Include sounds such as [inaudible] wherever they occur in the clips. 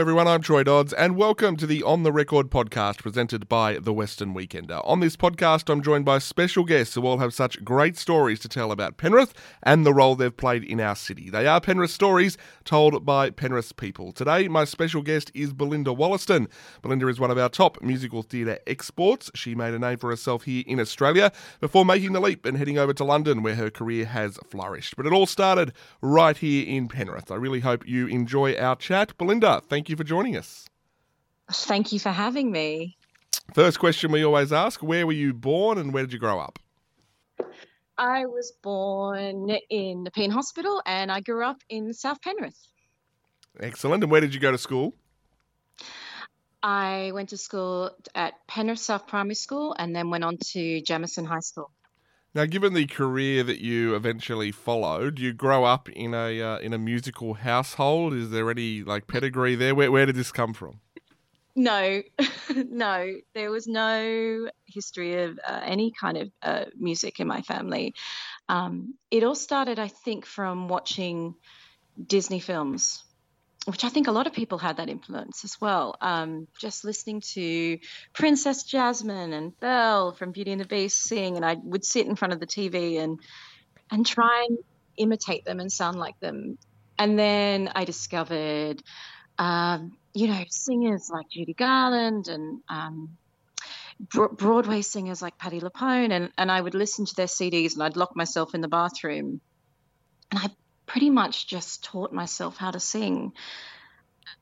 Everyone. I'm Troy Dodds, and welcome to the On the Record podcast presented by The Western Weekender. On this podcast, I'm joined by special guests who all have such great stories to tell about Penrith and the role they've played in our city. They are Penrith stories told by Penrith people. Today, my special guest is Belinda Wollaston. Belinda is one of our top musical theatre exports. She made a name for herself here in Australia before making the leap and heading over to London, where her career has flourished. But it all started right here in Penrith. I really hope you enjoy our chat. Belinda, thank you for joining us. Thank you for having me. First question we always ask Where were you born and where did you grow up? I was born in Nepean Hospital and I grew up in South Penrith. Excellent. And where did you go to school? I went to school at Penrith South Primary School and then went on to Jamison High School. Now, given the career that you eventually followed, you grow up in a uh, in a musical household. Is there any like pedigree there? Where where did this come from? No, [laughs] no, there was no history of uh, any kind of uh, music in my family. Um, it all started, I think, from watching Disney films which I think a lot of people had that influence as well. Um, just listening to Princess Jasmine and Belle from Beauty and the Beast sing, and I would sit in front of the TV and and try and imitate them and sound like them. And then I discovered, um, you know, singers like Judy Garland and um, Broadway singers like Patti LuPone, and and I would listen to their CDs, and I'd lock myself in the bathroom, and I pretty much just taught myself how to sing.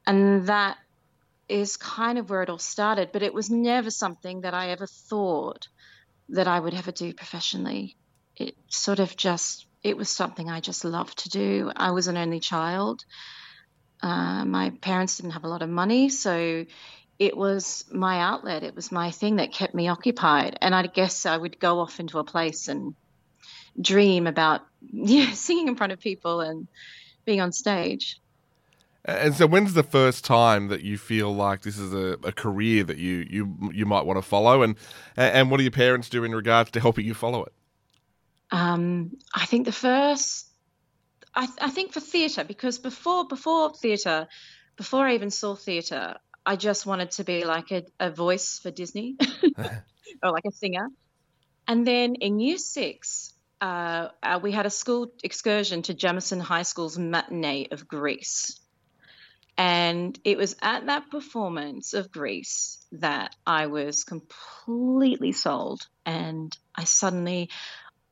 And that is kind of where it all started. But it was never something that I ever thought that I would ever do professionally. It sort of just, it was something I just loved to do. I was an only child. Uh, my parents didn't have a lot of money. So it was my outlet. It was my thing that kept me occupied. And I guess I would go off into a place and dream about [laughs] yeah, singing in front of people and being on stage. And so, when's the first time that you feel like this is a, a career that you, you you might want to follow, and and what do your parents do in regards to helping you follow it? Um, I think the first, I, I think for theatre, because before before theatre, before I even saw theatre, I just wanted to be like a, a voice for Disney [laughs] [laughs] or like a singer. And then in year six, uh, uh, we had a school excursion to Jamison High School's matinee of Grease. And it was at that performance of Grease that I was completely sold. And I suddenly,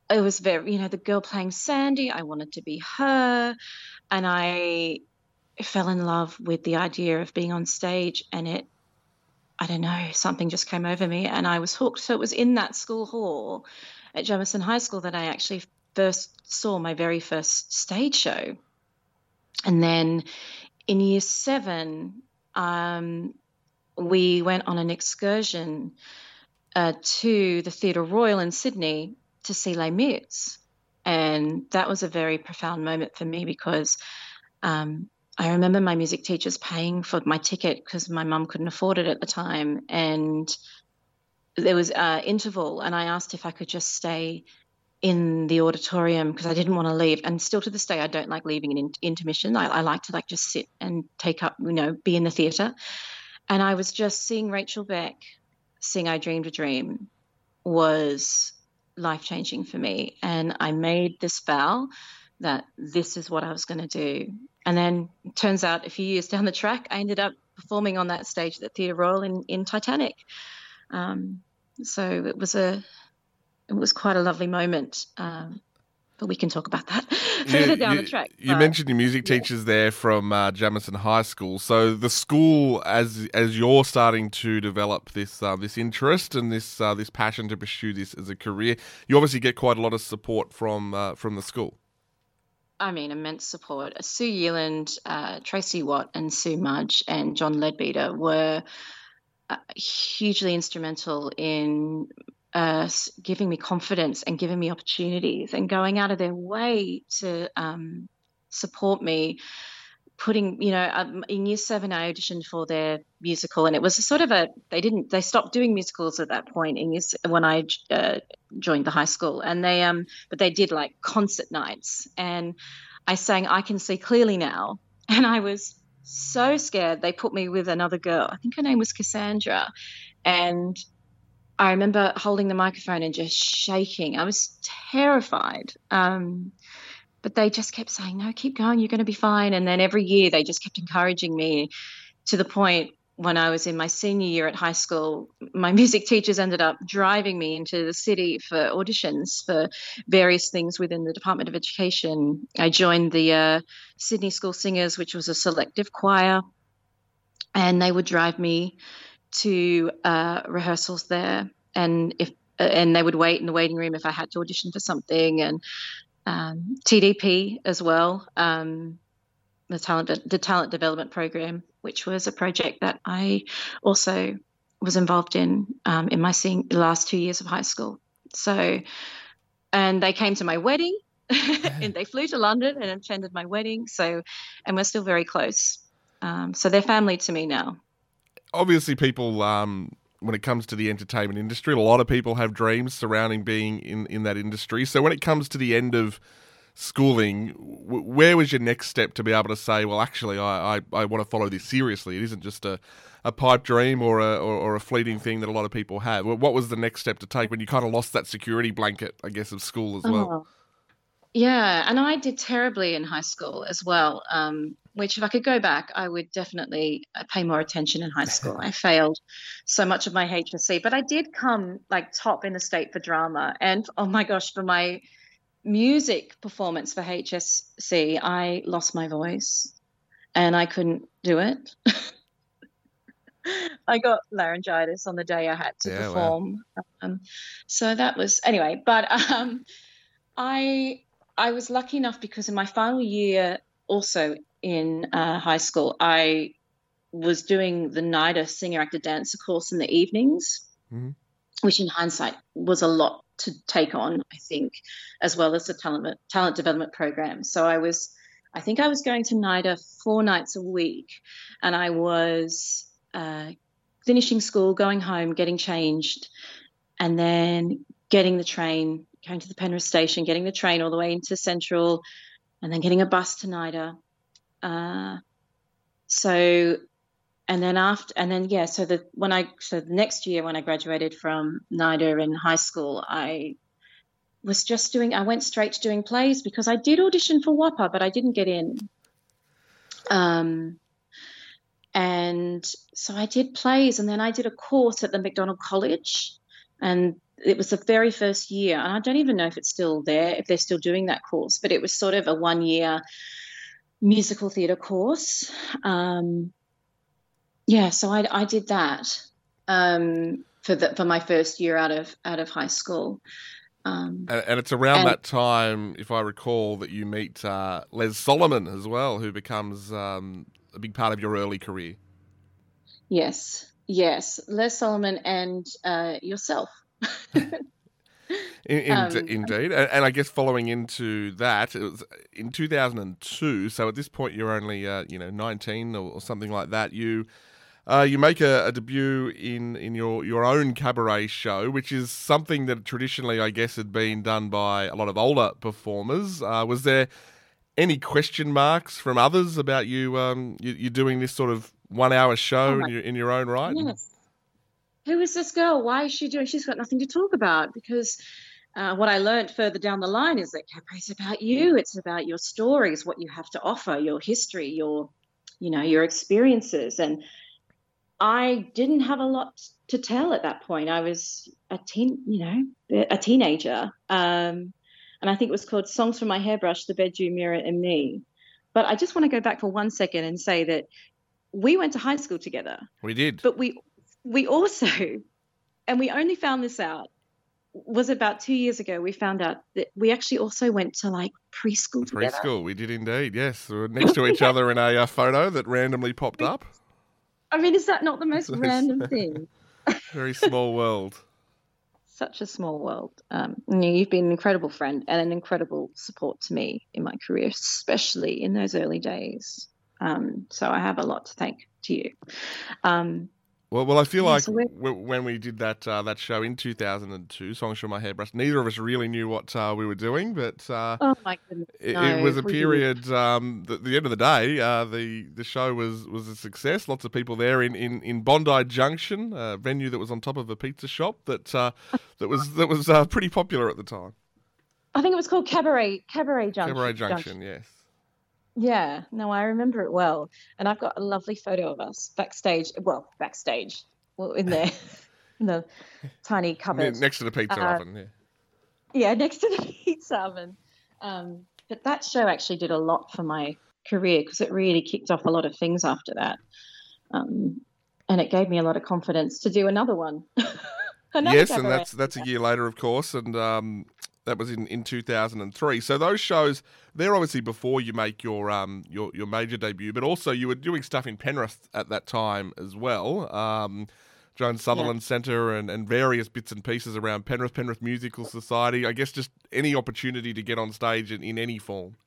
it was very, you know, the girl playing Sandy, I wanted to be her. And I fell in love with the idea of being on stage. And it, I don't know, something just came over me and I was hooked. So it was in that school hall at Jamison High School that I actually first saw my very first stage show. And then in year seven, um, we went on an excursion uh, to the Theatre Royal in Sydney to see Les Mis. And that was a very profound moment for me because um, I remember my music teachers paying for my ticket because my mum couldn't afford it at the time. And there was an interval, and I asked if I could just stay in the auditorium because I didn't want to leave. And still to this day, I don't like leaving an intermission. I, I like to like just sit and take up, you know, be in the theatre. And I was just seeing Rachel Beck sing "I Dreamed a Dream" was life changing for me, and I made this vow that this is what I was going to do. And then turns out a few years down the track, I ended up performing on that stage at the Theatre Royal in, in Titanic. Um, so it was a it was quite a lovely moment. Um, but we can talk about that [laughs] further down you, the track. You but, mentioned your music teachers yeah. there from uh, Jamison High School. So the school, as as you're starting to develop this uh, this interest and this uh, this passion to pursue this as a career, you obviously get quite a lot of support from uh, from the school. I mean, immense support. Sue Yealand, uh, Tracy Watt, and Sue Mudge and John Leadbeater were hugely instrumental in uh, giving me confidence and giving me opportunities and going out of their way to um, support me. Putting, you know, um, in year seven, I auditioned for their musical, and it was sort of a. They didn't. They stopped doing musicals at that point in year, when I uh, joined the high school, and they um, but they did like concert nights, and I sang "I Can See Clearly Now," [laughs] and I was so scared. They put me with another girl. I think her name was Cassandra. And I remember holding the microphone and just shaking. I was terrified. Um, but they just kept saying, no, keep going. You're going to be fine. And then every year they just kept encouraging me to the point when I was in my senior year at high school, my [laughs] music teachers ended up driving me into the city for auditions for various things within the Department of Education. I joined the uh, Sydney School Singers, which was a selective choir, and they would drive me to uh, rehearsals there. And if uh, and they would wait in the waiting room if I had to audition for something, and um, TDP as well. Um, the talent the talent development program, which was a project that I also was involved in um, in my sing- last two years of high school. So, and they came to my wedding, [laughs] and they flew to London and attended my wedding. So, and we're still very close. Um, so they're family to me now. Obviously, people. Um, when it comes to the entertainment industry, a lot of people have dreams surrounding being in, in that industry. So when it comes to the end of schooling, where was your next step to be able to say, well, actually, I, I, I want to follow this seriously? It isn't just a, a pipe dream or a, or, or, a fleeting thing that a lot of people have. What was the next step to take when you kind of lost that security blanket, I guess, of school as well? Oh. Yeah, and I did terribly in high school as well. Um, which, if I could go back, I would definitely uh, pay more attention in high [laughs] school. I failed so much of my HSC, but I did come like top in the state for drama. And oh my gosh, for my music performance for HSC, I lost my voice and I couldn't do it. [laughs] I got laryngitis on the day I had to yeah, perform. Wow. Um, so that was anyway, but um, I I was lucky enough because in my final year also in uh, high school, I was doing the NIDA singer actor dancer course in the evenings, mm-hmm. which in hindsight was a lot to take on, I think, as well as the talent talent development program. So I was, I think I was going to NIDA four nights a week, and I was uh, finishing school, going home, getting changed, and then getting the train, going to the Penrith station, getting the train all the way into Central, and then getting a bus to NIDA. Uh, so and then after and then yeah so the when i so the next year when i graduated from nida in high school i was just doing i went straight to doing plays because i did audition for WAAPA but i didn't get in. Um and so i did plays and then i did a course at the mcdonald college and it was the very first year. And i don't even know if it's still there if they're still doing that course but it was sort of a one year musical theatre course. Um, yeah, so I, I did that um, for the, for my first year out of out of high school. Um, and, and, it's around and, that time, if I recall, that you meet uh, Les Solomon as well, who becomes um, a big part of your early career. Yes, yes, Les Solomon and uh, yourself. In, in, [laughs] um, indeed, and, and, I guess following into that, it was in 2002. So at this point, you're only uh, you know 19 or, or, something like that. You uh, you make a, a, debut in, in your, your own cabaret show, which is something that traditionally, I guess, had been done by a lot of older performers. Uh, was there any question marks from others about you, um, you, you doing this sort of one hour show oh in, your, in your own right? Yes. Who is this girl? Why is she doing? She's got nothing to talk about because. Uh, what I learned further down the line is that cabaret is about you. It's about your stories, what you have to offer, your history, your, you know, your experiences, and I didn't have a lot to tell at that point. I was a teen, you know, a teenager. Um, and I think it was called Songs from My Hairbrush, The Bedroom Mirror, and Me. But I just want to go back for one second and say that we went to high school together. We did. But we we also, and we only found this out was about two years ago. We found out that we actually also went to like preschool together. Preschool, we did indeed. Yes, we were next to each [laughs] other in a uh, photo that randomly popped up. I mean, is that not the most [laughs] random thing? [laughs] Very small world. Such a small world. Um, you've been an incredible friend and an incredible support to me in my career, especially in those early days. Um, so I have a lot to thank to you. Um, Well, well, I feel like when we did that uh, that show in 2002, Songs from My Hairbrush, neither of us really knew what uh, we were doing, but uh, oh my goodness, it, no, it was a period. Um, the, the, end of the day, uh, the the show was was a success. Lots of people there in, in, in Bondi Junction, a venue that was on top of a pizza shop that uh, [laughs] that was that was uh, pretty popular at the time. I think it was called Cabaret Cabaret Junction. Cabaret Junction, Junction. yes. Yeah, no, I remember it well, and I've got a lovely photo of us backstage. Well, backstage, well, in there, [laughs] in the tiny [laughs] cupboard next to the pizza uh, oven. Yeah. Yeah, [laughs] next to the pizza oven. Um, but that show actually did a lot for my career because it really kicked off a lot of things after that, um, and it gave me a lot of confidence to do another one. another yes, and that's that's a year later, of course, and um, that was in, in 2003. So those shows, they're obviously before you make your um your, your major debut, but also you were doing stuff in Penrith at that time as well. Um, Joan Sutherland yeah. Centre and, and various bits and pieces around Penrith, Penrith Musical Society. I guess just any opportunity to get on stage in, in any form.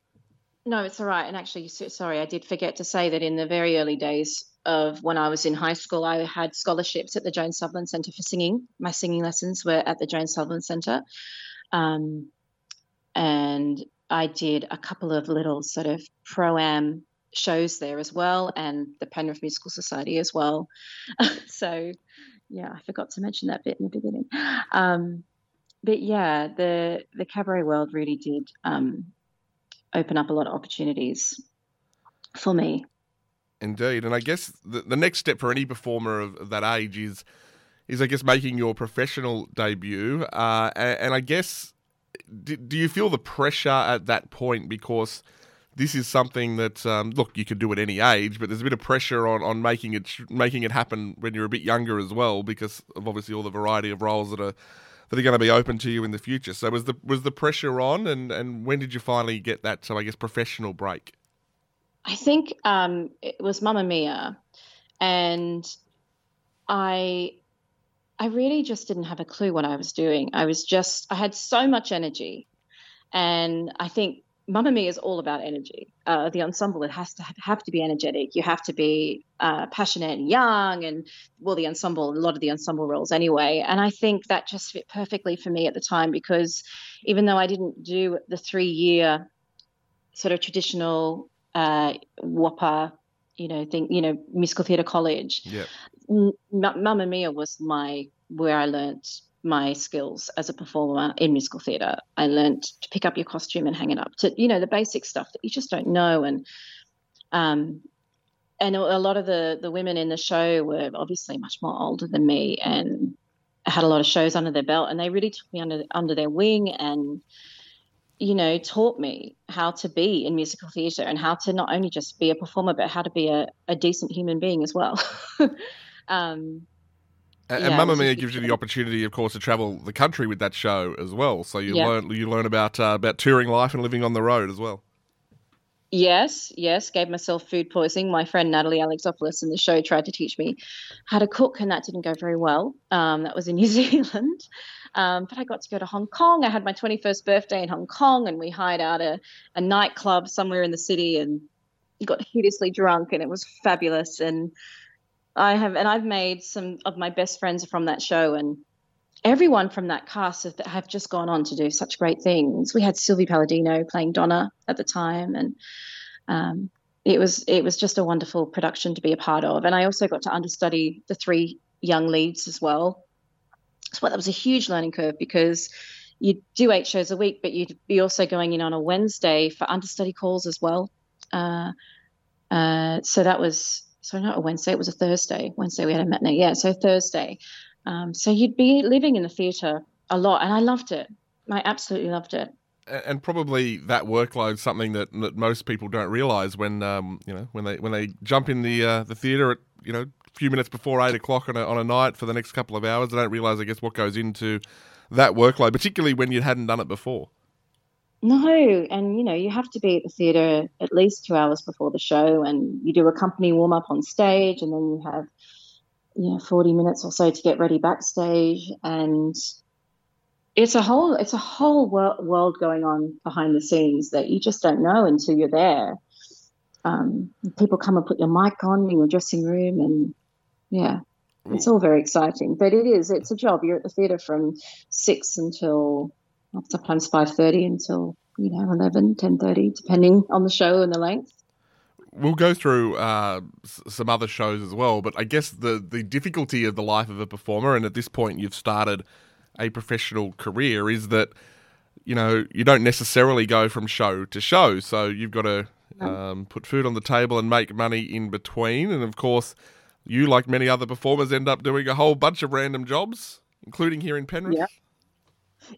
No, it's all right. And actually, sorry, I did forget to say that in the very early days of when I was in high school, I had scholarships at the Joan Sutherland Centre for singing. My singing lessons were at the Joan Sutherland Centre. Um, and I did a couple of little sort of pro am shows there as well, and the Penrith Musical Society as well. [laughs] so, yeah, I forgot to mention that bit in the beginning. Um, but yeah, the the cabaret world really did um, open up a lot of opportunities for me. Indeed, and I guess the, the next step for any performer of, of that age is is I guess making your professional debut, uh, and, and, I guess do, do, you feel the pressure at that point because this is something that um, look you can do at any age, but there's a bit of pressure on, on making it making it happen when you're a bit younger as well because of obviously all the variety of roles that are that are going to be open to you in the future. So was the was the pressure on, and and when did you finally get that? So I guess professional break. I think um, it was Mamma Mia, and I I really just didn't have a clue what I was doing. I was just, I had so much energy. And I think Mamma Mia is all about energy. Uh, the ensemble, it has to have to be energetic. You have to be uh, passionate and young, and well, the ensemble, a lot of the ensemble roles anyway. And I think that just fit perfectly for me at the time because even though I didn't do the three year sort of traditional uh, WAAPA, you know, think, you know, musical theatre college, yeah. Mamma Mia was my where I learned my skills as a performer in musical theatre. I learned to pick up your costume and hang it up to you know the basic stuff that you just don't know and um and a lot of the the women in the show were obviously much more older than me and had a lot of shows under their belt and they really took me under under their wing and you know taught me how to be in musical theatre and how to not only just be a performer but how to be a, a decent human being as well [laughs] Um, and, yeah, Mamma Mia gives you the opportunity, of course, to travel the country with that show as well. So you yeah. learn you learn about uh, about touring life and living on the road as well. Yes, yes. Gave myself food poisoning. My friend Natalie Alexopoulos in the show tried to teach me how to cook, and that didn't go very well. Um, that was in New [laughs] Zealand. Um, but I got to go to Hong Kong. I had my 21st birthday in Hong Kong, and we hired out a, a nightclub somewhere in the city and got hideously drunk, and it was fabulous. And I have, and I've made some of my best friends from that show, and everyone from that cast have, have just gone on to do such great things. We had Sylvie Paladino playing Donna at the time, and um, it was it was just a wonderful production to be a part of. And I also got to understudy the three young leads as well. So that was a huge learning curve because you'd do eight shows a week, but you'd be also going in on a Wednesday for understudy calls as well. Uh, uh, so that was so not a Wednesday, it was a Thursday. Wednesday we had a matinee, yeah. So Thursday. Um, so you'd be living in the theatre a lot, and I loved it. I absolutely loved it. And probably that workload something that, that most people don't realise when um, you know when they when they jump in the uh, the theatre at you know few minutes before eight o'clock on a on a night for the next couple of hours. I don't realise, I guess, what goes into that workload, particularly when you hadn't done it before. No, and you know, you have to be at the theatre at least two hours before the show, and you do a company warm up on stage, and then you have, you know, 40 minutes or so to get ready backstage. And it's a whole it's a whole world going on behind the scenes that you just don't know until you're there. Um, people come and put your mic on in your dressing room, and yeah, it's all very exciting. But it is, it's a job. You're at the theatre from six until sometimes 5.30 until, you know, 11, 10.30, depending on the show and the length. We'll go through uh, some other shows as well, but I guess the, the difficulty of the life of a performer, and at this point you've started a professional career, is that you know you don't necessarily go from show to show. So you've got to um, put food on the table and make money in between. And of course, you, like many other performers, end up doing a whole bunch of random jobs, including here in Penrith. Yeah,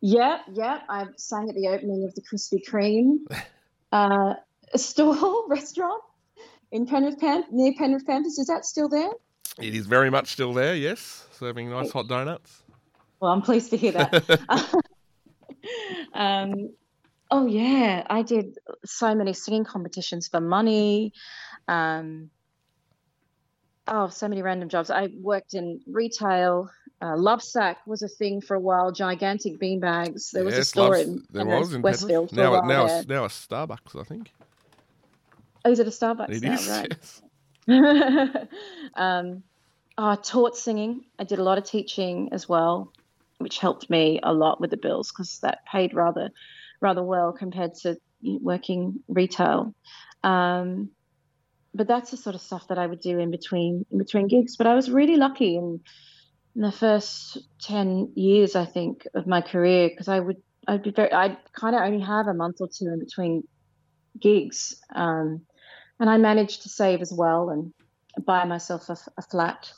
yeah, yeah. I sang at the opening of the Krispy Kreme [laughs] uh, store [laughs] restaurant in Penrith Pan- near Penrith Panthers. Is that still there? It is very much still there. Yes, serving nice hot donuts. Well, I'm pleased to hear that. [laughs] um, oh yeah, I did so many singing competitions for money. Um, oh, so many random jobs. I worked in retail. Uh, Lovesac was a thing for a while. Gigantic beanbags. There was a store in, there was in Westfield. Now, a now, a, now a Starbucks, I think. Oh, is it a Starbucks? It now, is, right. Yes. [laughs] um, oh, I taught singing. I did a lot of teaching as well, which helped me a lot with the bills because that paid rather, rather well compared to working retail. Um, but that's the sort of stuff that I would do in between in between gigs. But I was really lucky in, in the first ten years, I think, of my career because I would I'd be very I'd kind of only have a month or two in between gigs, um, and I managed to save as well and buy myself a, a flat.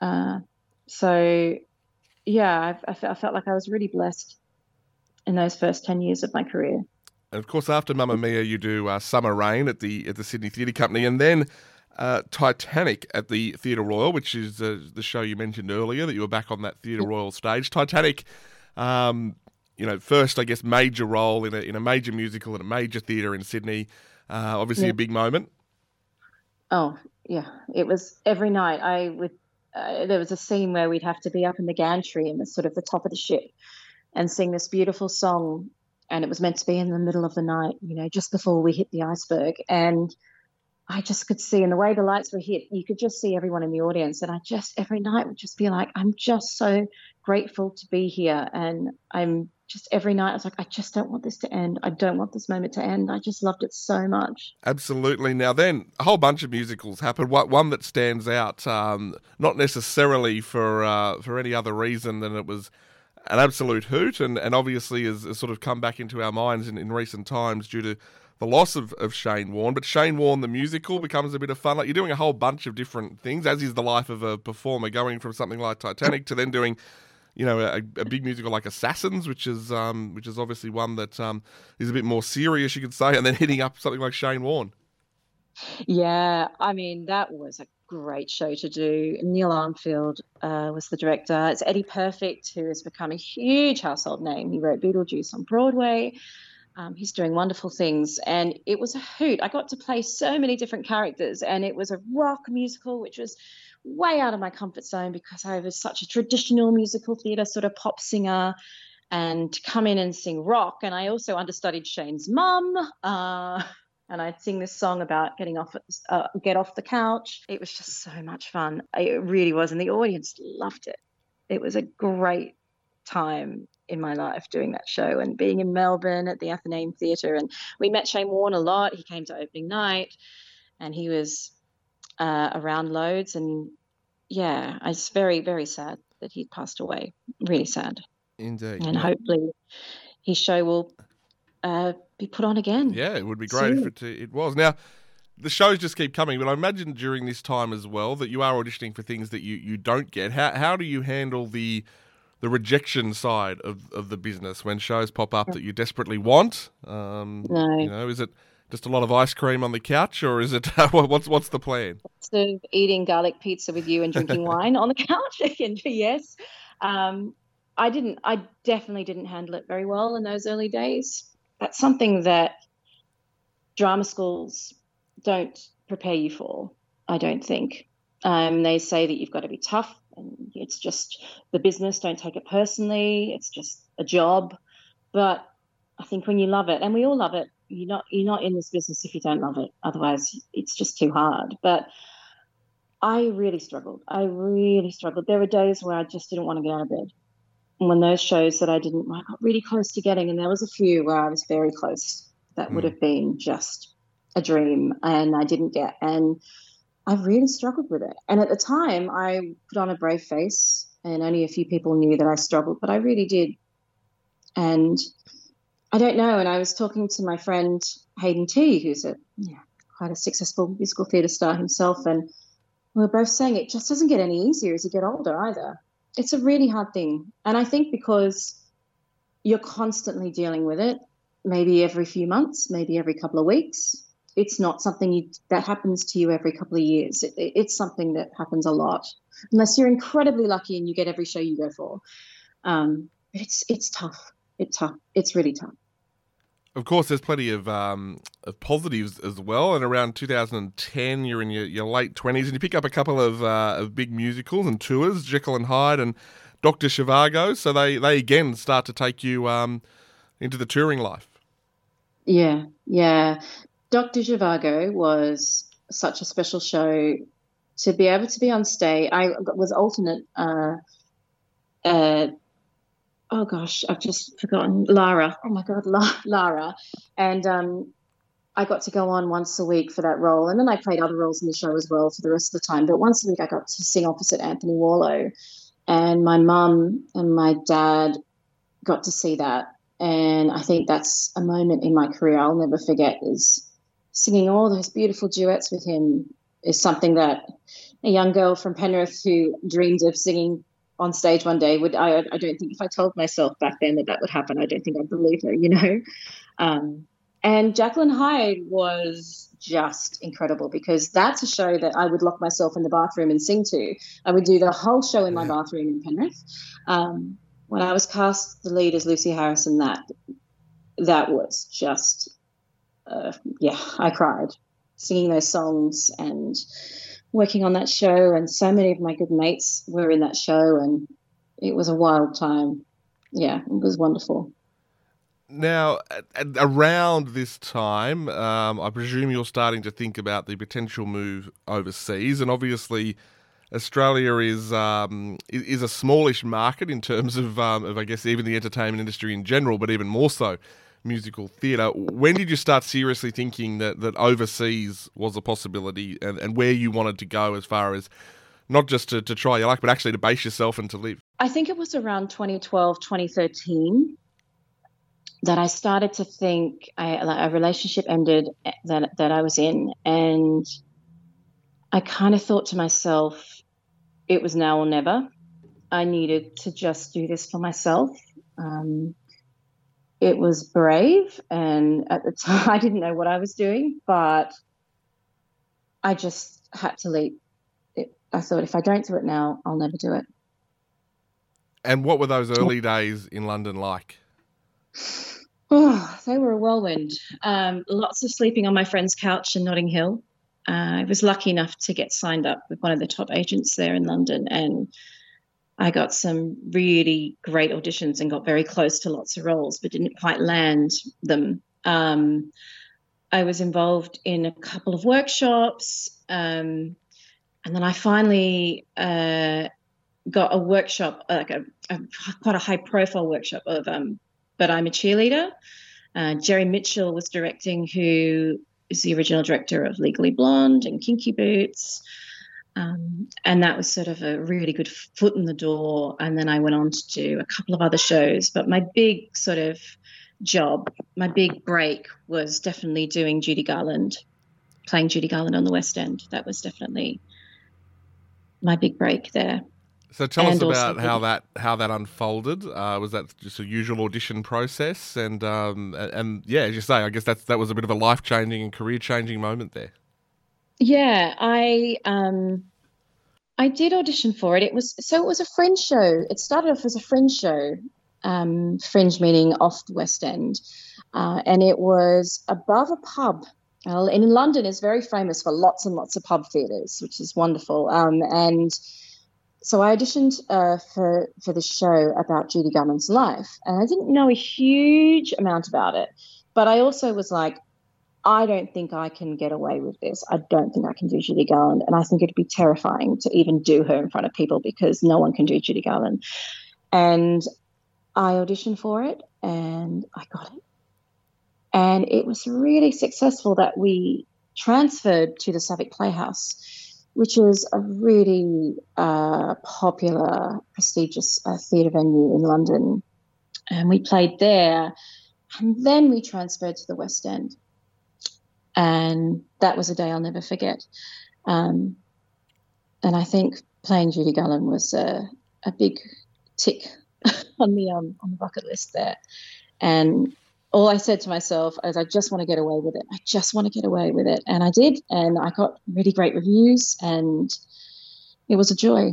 Uh, so yeah, I, I, I felt like I was really blessed in those first ten years of my career. And of course, after Mamma Mia, you do uh, Summer Rain at the at the Sydney Theatre Company, and then uh, Titanic at the Theatre Royal, which is uh, the show you mentioned earlier that you were back on that Theatre Royal stage. Titanic, um, you know, first I guess major role in a in a major musical at a major theatre in Sydney. Uh, obviously, yeah. a big moment. Oh yeah, it was every night. I would. Uh, there was a scene where we'd have to be up in the gantry in the sort of the top of the ship and sing this beautiful song and it was meant to be in the middle of the night, you know, just before we hit the iceberg. And I just could see, and the way the lights were hit, you could just see everyone in the audience. And I just every night would just be like, I'm just so grateful to be here. And I'm just every night I was like, I just don't want this to end. I don't want this moment to end. I just loved it so much. Absolutely. Now then, a whole bunch of musicals happened. One that stands out, um, not necessarily for uh, for any other reason than it was an absolute hoot, and, and obviously has, has sort of come back into our minds in, in recent times due to the loss of, of Shane Warne. But Shane Warne, the musical, becomes a bit of fun. Like you're doing a whole bunch of different things, as is the life of a performer, going from something like Titanic to then doing, you know, a, a big musical like Assassins, which is um, which is obviously one that um, is a bit more serious, you could say, and then hitting up something like Shane Warne. Yeah, I mean that was a great show to do. Neil Armfield uh, was the director. It's Eddie Perfect, who has become a huge household name. He wrote Beetlejuice on Broadway. Um, he's doing wonderful things, and it was a hoot. I got to play so many different characters, and it was a rock musical, which was way out of my comfort zone because I was such a traditional musical theatre sort of pop singer and to come in and sing rock. And I also understudied Shane's mum. Uh, and I'd sing this song about getting off uh, get off the couch. It was just so much fun. It really was, and the audience loved it. It was a great time in my life doing that show and being in Melbourne at the Athenaeum Theatre. And we met Shane Warne a lot. He came to opening night, and he was uh, around loads. And yeah, it's very very sad that he passed away. Really sad. Indeed. And hopefully, his show will uh, be put on again. Yeah, it would be great soon. if it, it was. Now, the shows just keep coming, but I imagine during this time as well that you are auditioning for things that you, you don't get. How how do you handle the the rejection side of, of the business when shows pop up that you desperately want? Um, no. You know, is it just a lot of ice cream on the couch, or is it [laughs] what's what's the plan? Of eating garlic pizza with you and drinking [laughs] wine on the couch. [laughs] yes, um, I didn't. I definitely didn't handle it very well in those early days that's something that drama schools don't prepare you for, I don't think. Um, they say that you've got to be tough and it's just the business, don't take it personally, it's just a job. But I think when you love it, and we all love it, you're not you're not in this business if you don't love it. Otherwise, it's just too hard. But I really struggled. I really struggled. There were days where I just didn't want to get out of bed. When those shows that I didn't, I got really close to getting, and there was a few where I was very close. That mm. would hmm. have been just a dream, and I didn't get. And I really struggled with it. And at the time, I put on a brave face, and only a few people knew that I struggled, but I really did. And I don't know. And I was talking to my friend Hayden Tee, who's a yeah, quite a successful musical theatre star himself, and we are both saying it just doesn't get any easier as you get older either. It's a really hard thing. And I think because you're constantly dealing with it, maybe every few months, maybe every couple of weeks, it's not something you, that happens to you every couple of years. It, it's something that happens a lot, unless you're incredibly lucky and you get every show you go for. Um, it's it's tough. It's tough. It's really tough of course, there's plenty of, um, of positives as well. And around 2010, you're in your, your late 20s, and you pick up a couple of, uh, of big musicals and tours, Jekyll and Hyde and Doctor Zhivago. So they, they again start to take you um, into the touring life. Yeah, yeah. Doctor Zhivago was such a special show to be able to be on stage. I was alternate. Uh, uh, oh gosh, I've just forgotten Lara. Oh my God, La- Lara. And um, I got to go on once a week for that role. And then I played other roles in the show as well for the rest of the time. But once a week, I got to sing opposite Anthony Warlow. And my mum and my dad got to see that. And I think that's a moment in my career I'll never forget is singing all those beautiful duets with him is something that a young girl from Penrith who dreamed of singing on stage one day would I, I don't think if I told myself back then that that would happen, I don't think I'd believe her, you know. Um, and Jekyll and Hyde was just incredible because that's a show that I would lock myself in the bathroom and sing to. I would do the whole show in my yeah. bathroom in Penrith. Um, when I was cast the lead as Lucy Harrison, that that was just uh, yeah, I cried singing those songs and working on that show, and so many of my good mates were in that show, and it was a wild time. Yeah, it was wonderful. Now, around this time, um, I presume you're starting to think about the potential move overseas, and obviously, Australia is um, is a smallish market in terms of, um, of, I guess, even the entertainment industry in general, but even more so musical theatre. When did you start seriously thinking that, that overseas was a possibility and, and where you wanted to go as far as not just to, to try your luck, but actually to base yourself and to live? I think it was around 2012, 2013 that I started to think A relationship ended that, that I was in. And I kind of thought to myself, it was now or never. I needed to just do this for myself. Um, it was brave and at the [laughs] time i didn't know what i was doing but i just had to leap. It, i thought if i don't do it now i'll never do it. And what were those early days in london like? [sighs] Oh they were a whirlwind. Um, lots of sleeping on my friend's couch in notting hill. Uh, i was lucky enough to get signed up with one of the top agents there in london and I got some really great auditions and got very close to lots of roles, but didn't quite land them. Um, I was involved in a couple of workshops, um, and then I finally uh, got a workshop, like a, a, quite a high-profile workshop of um, "But I'm a Cheerleader." Uh, Jerry Mitchell was directing, who is the original director of Legally Blonde and Kinky Boots. Um, and that was sort of a really good foot in the door. And then I went on to do a couple of other shows. But my big sort of job, my big break was definitely doing Judy Garland, playing Judy Garland on the West End. That was definitely my big break there. So tell and us about how that how that unfolded. Uh, was that just a usual audition process? And um, and, and yeah, as you say, I guess that's that was a bit of a life changing and career changing moment there. Yeah, I um I did audition for it. It was so it was a fringe show. It started off as a fringe show, um, fringe meaning off the West End, uh, and it was above a pub. And in London is very famous for lots and lots of pub theatres, which is wonderful. Um, and so I auditioned uh, for for the show about Judy Garland's life, and I didn't know a huge amount about it, but I also was like, I don't think I can get away with this. I don't think I can do Judy Garland. And I think it'd be terrifying to even do her in front of people because no one can do Judy Garland. And I auditioned for it and I got it. And it was really successful that we transferred to the Southwark Playhouse, which is a really uh, popular, prestigious uh, theatre venue in London. And we played there. And then we transferred to the West End and that was a day I'll never forget. Um, and I think playing Judy Garland was a, a big tick [laughs] on the um, on the bucket list there. And all I said to myself is, I just want to get away with it. I just want to get away with it, and I did. And I got really great reviews, and it was a joy.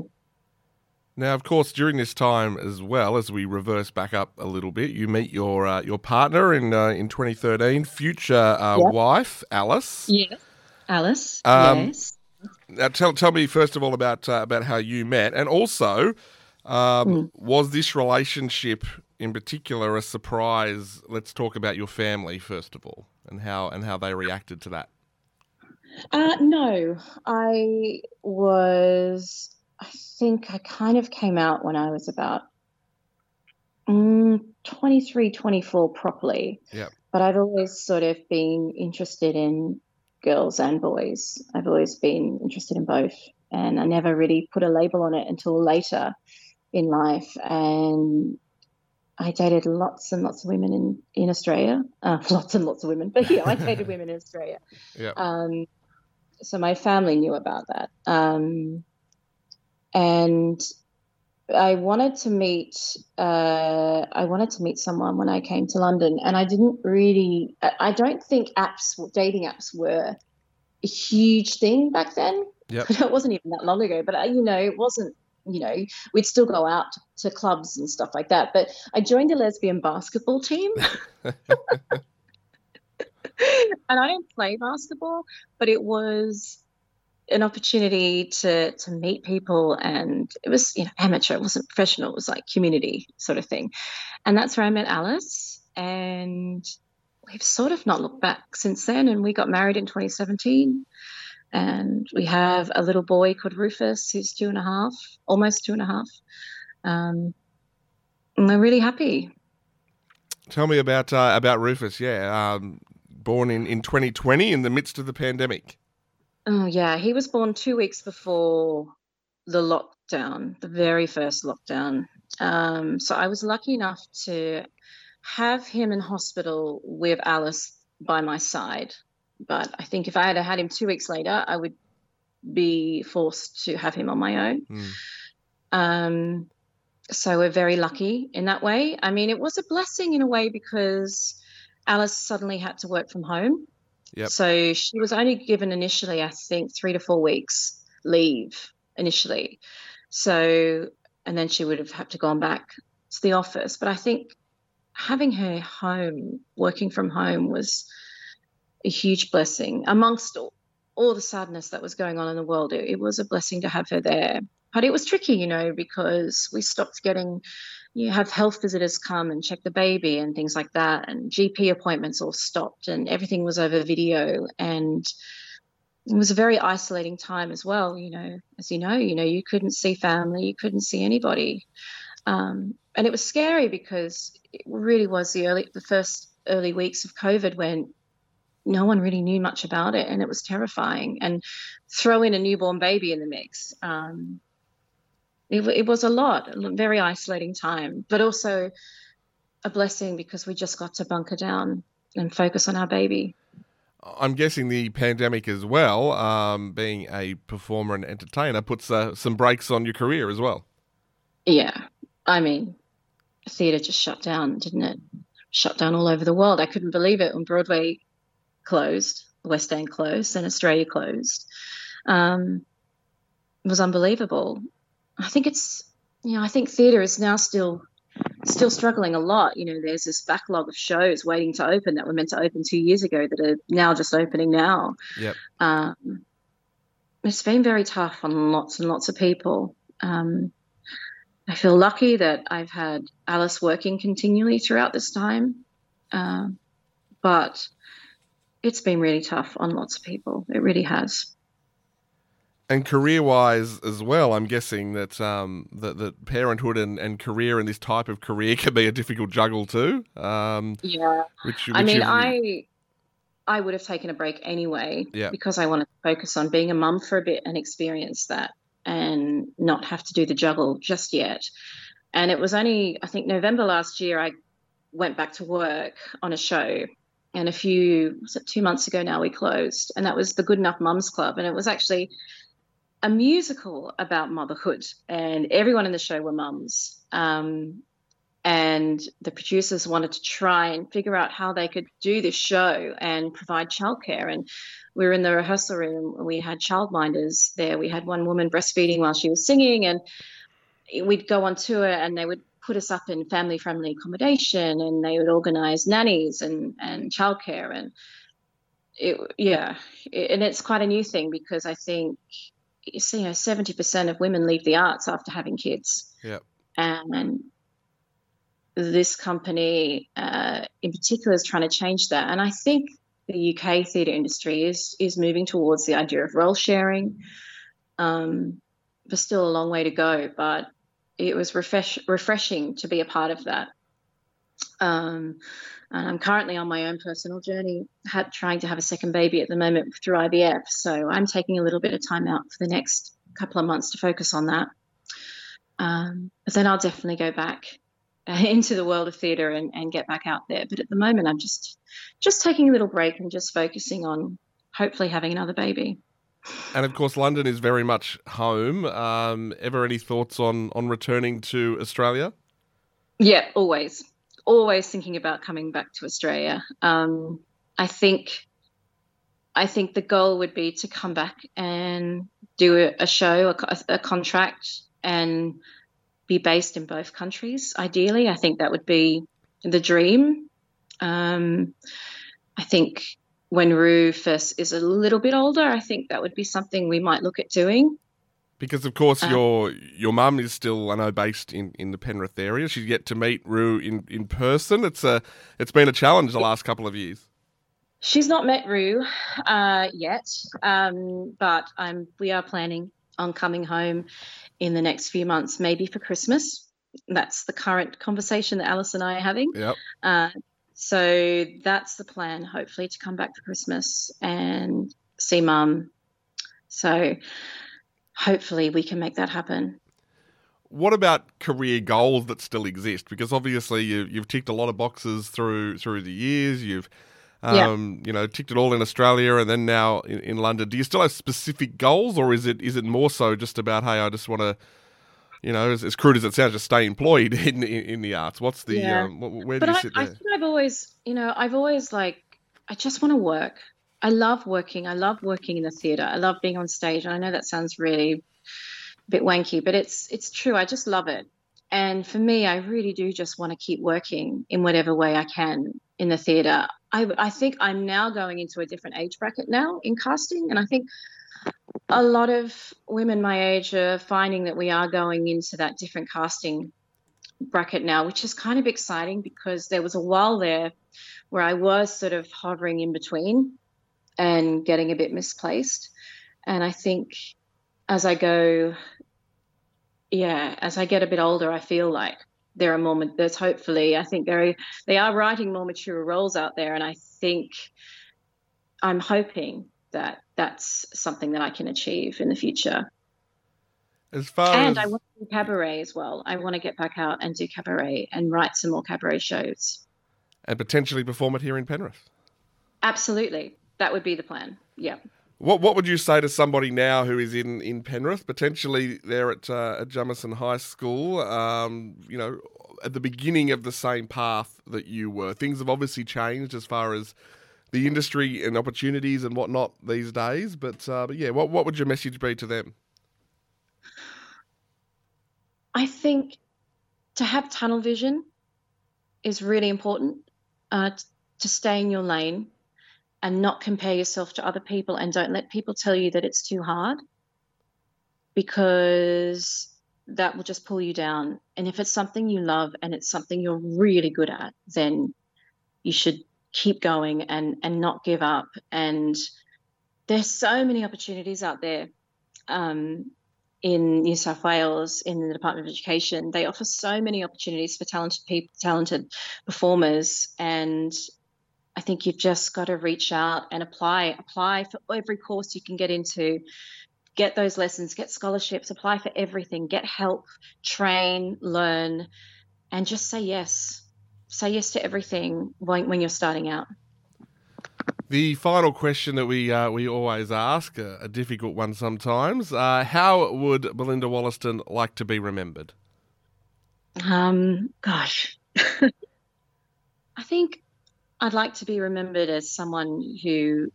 Now, of course, during this time as well, as we reverse back up a little bit, you meet your uh, your partner in uh, in 2013, future uh, yep. wife Alice. Yes, Alice. Um, yes. Now, tell tell me first of all about uh, about how you met, and also, um, mm. was this relationship in particular a surprise? Let's talk about your family first of all, and how and how they reacted to that. Uh, no, I was I think I kind of came out when I was about mm, 23, 24 properly. Yeah. But I've always sort of been interested in girls and boys. I've always been interested in both. And I never really put a label on it until later in life. And I dated lots and lots of women in, in Australia, uh, [laughs] lots and lots of women, but yeah, I dated [laughs] women in Australia. Yeah. Um, so my family knew about that. Um, and I wanted to meet uh, I wanted to meet someone when I came to London, and I didn't really. I don't think apps, dating apps, were a huge thing back then. Yep. [laughs] it wasn't even that long ago, but uh, you know, it wasn't. You know, we'd still go out to clubs and stuff like that. But I joined a lesbian basketball team. [laughs] [laughs] and I don't play basketball, but it was an opportunity to to meet people and it was you know amateur it wasn't professional it was like community sort of thing. And that's where i met alice and we've sort of not looked back since then and we got married in 2017 and we have a little boy called rufus who's two and a half almost two and a half. Um, and we're really happy. Tell me about uh, about rufus. Yeah um, born in, in 2020 in the midst of the pandemic Oh, yeah. He was born two weeks before the lockdown, the very first lockdown. Um, so I was lucky enough to have him in hospital with Alice by my side. But I think if I had had him two weeks later, I would be forced to have him on my own. Mm. Um, so we're very lucky in that way. I mean, it was a blessing in a way because Alice suddenly had to work from home. Yep. So she was only given initially, I think, three to four weeks leave initially. So, and then she would have had to gone back to the office. But I think having her home, working from home, was a huge blessing amongst all, all the sadness that was going on in the world. It, it was a blessing to have her there. But it was tricky, you know, because we stopped getting you have health visitors come and check the baby and things like that and gp appointments all stopped and everything was over video. And it was a very isolating time as well you know as you know you know you couldn't see family you couldn't see anybody. Um, and it was scary because it really was the early the first early weeks of covid when no one really knew much about it and it was terrifying. And throw in a newborn baby in the mix um, it, it was a lot, a very isolating time, but also a blessing because we just got to bunker down and focus on our baby. I'm guessing the pandemic as well, um, being a performer and entertainer, puts uh, some brakes on your career as well. Yeah. I mean, theatre just shut down, didn't it? Shut down all over the world. I couldn't believe it when Broadway closed, West End closed, and Australia closed. Um, it was unbelievable. I think it's you know I think theatre is now still still struggling a lot. You know, there's this backlog of shows waiting to open that were meant to open two years ago that are now just opening now. Yep. Um, it's been very tough on lots and lots of people. Um, I feel lucky that I've had Alice working continually throughout this time, uh, but it's been really tough on lots of people. It really has. And career-wise as well, I'm guessing that um, that, that parenthood and, and career and this type of career can be a difficult juggle too. Um, yeah, which, which I mean, I I would have taken a break anyway yeah. because I wanted to focus on being a mum for a bit and experience that and not have to do the juggle just yet. And it was only I think November last year I went back to work on a show and a few was it two months ago now we closed and that was the good enough mums club and it was actually a musical about motherhood and everyone in the show were mums. Um, and the producers wanted to try and figure out how they could do this show and provide childcare. And we were in the rehearsal room and we had childminders there. We had one woman breastfeeding while she was singing and we'd go on tour and they would put us up in family friendly accommodation and they would organize nannies and, and childcare. And it, yeah, it, and it's quite a new thing because I think, you see, you know, 70% of women leave the arts after having kids. Yeah. And this company uh, in particular is trying to change that. And I think the UK theatre industry is is moving towards the idea of role sharing. Um, there's still a long way to go, but it was refresh, refreshing to be a part of that. Um, and I'm currently on my own personal journey, had, trying to have a second baby at the moment through IVF. So I'm taking a little bit of time out for the next couple of months to focus on that. Um, but then I'll definitely go back [laughs] into the world of theatre and, and get back out there. But at the moment, I'm just just taking a little break and just focusing on hopefully having another baby. And of course, London is very much home. Um, ever any thoughts on on returning to Australia? Yeah, always, always thinking about coming back to Australia. Um, I think, I think the goal would be to come back and do a, show, a, a contract, and be based in both countries. Ideally, I think that would be the dream. Um, I think when Rufus is a little bit older, I think that would be something we might look at doing. Because of course uh, your your mum is still I know based in, in the Penrith area. She's yet to meet Rue in, in person. It's a it's been a challenge the last couple of years. She's not met Rue uh, yet, um, but I'm we are planning on coming home in the next few months, maybe for Christmas. That's the current conversation that Alice and I are having. Yep. Uh, so that's the plan, hopefully, to come back for Christmas and see mum. So hopefully we can make that happen. What about career goals that still exist? Because obviously you, have ticked a lot of boxes through through the years. You've um, yeah. you know ticked it all in Australia and then now in, in London. Do you still have specific goals, or is it is it more so just about hey, I just want to you know, as, as, crude as it sounds, just stay employed [laughs] in in, in the arts. What's the yeah. um, where but do you I, sit there? I think I've always, you know, I've always like, I just want to work. I love working. I love working in the theatre. I love being on stage. And I know that sounds really a bit wanky, but it's it's true. I just love it. And for me, I really do just want to keep working in whatever way I can in the theatre. I, I think I'm now going into a different age bracket now in casting, and I think a lot of women my age are finding that we are going into that different casting bracket now, which is kind of exciting because there was a while there where I was sort of hovering in between and getting a bit misplaced. And I think as I go, yeah, as I get a bit older, I feel like there are more, there's hopefully, I think they they are writing more mature roles out there. And I think I'm hoping that that's something that I can achieve in the future. As far and as... I want to do cabaret as well. I want to get back out and do cabaret and write some more cabaret shows. And potentially perform it here in Penrith. Absolutely. That would be the plan. Yeah. What What would you say to somebody now who is in, in Penrith, potentially there at, uh, at Jamison High School, um, you know, at the beginning of the same path that you were? Things have obviously changed as far as the industry and opportunities and whatnot these days. But, uh, but yeah, what what would your message be to them? I think to have tunnel vision is really important. Uh, to stay in your lane and not compare yourself to other people, and don't let people tell you that it's too hard because that will just pull you down. And if it's something you love and it's something you're really good at, then you should keep going and and not give up. And there's so many opportunities out there. Um, in New South Wales, in the Department of Education, they offer so many opportunities for talented people, talented performers, and I think you've just got to reach out and apply. Apply for every course you can get into. Get those lessons, get scholarships, apply for everything, get help, train, learn, and just say yes. Say yes to everything when, when you're starting out. The final question that we uh, we always ask, a, a difficult one sometimes. Uh, how would Belinda Wollaston like to be remembered? Um, gosh, [laughs] I think I'd like to be remembered as someone who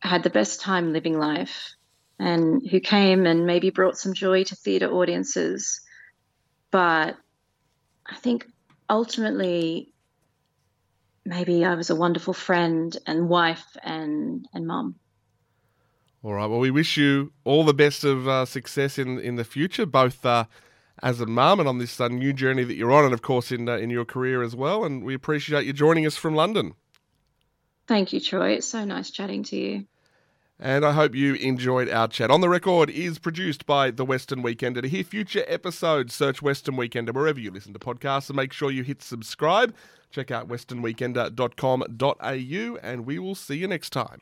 had the best time living life and who came and maybe brought some joy to theatre audiences. But I think ultimately maybe I was a wonderful friend and wife and and mum. All right. Well, we wish you all the best of uh, success in in the future, both uh, as a mum and on this uh, new journey that you're on, and of course in uh, in your career as well. And we appreciate you joining us from London. Thank you, Troy. It's so nice chatting to you. And I hope you enjoyed our chat. On the Record is produced by The Western Weekender. To hear future episodes, search Western Weekender wherever you listen to podcasts and make sure you hit subscribe. Check out westernweekender.com.au and we will see you next time.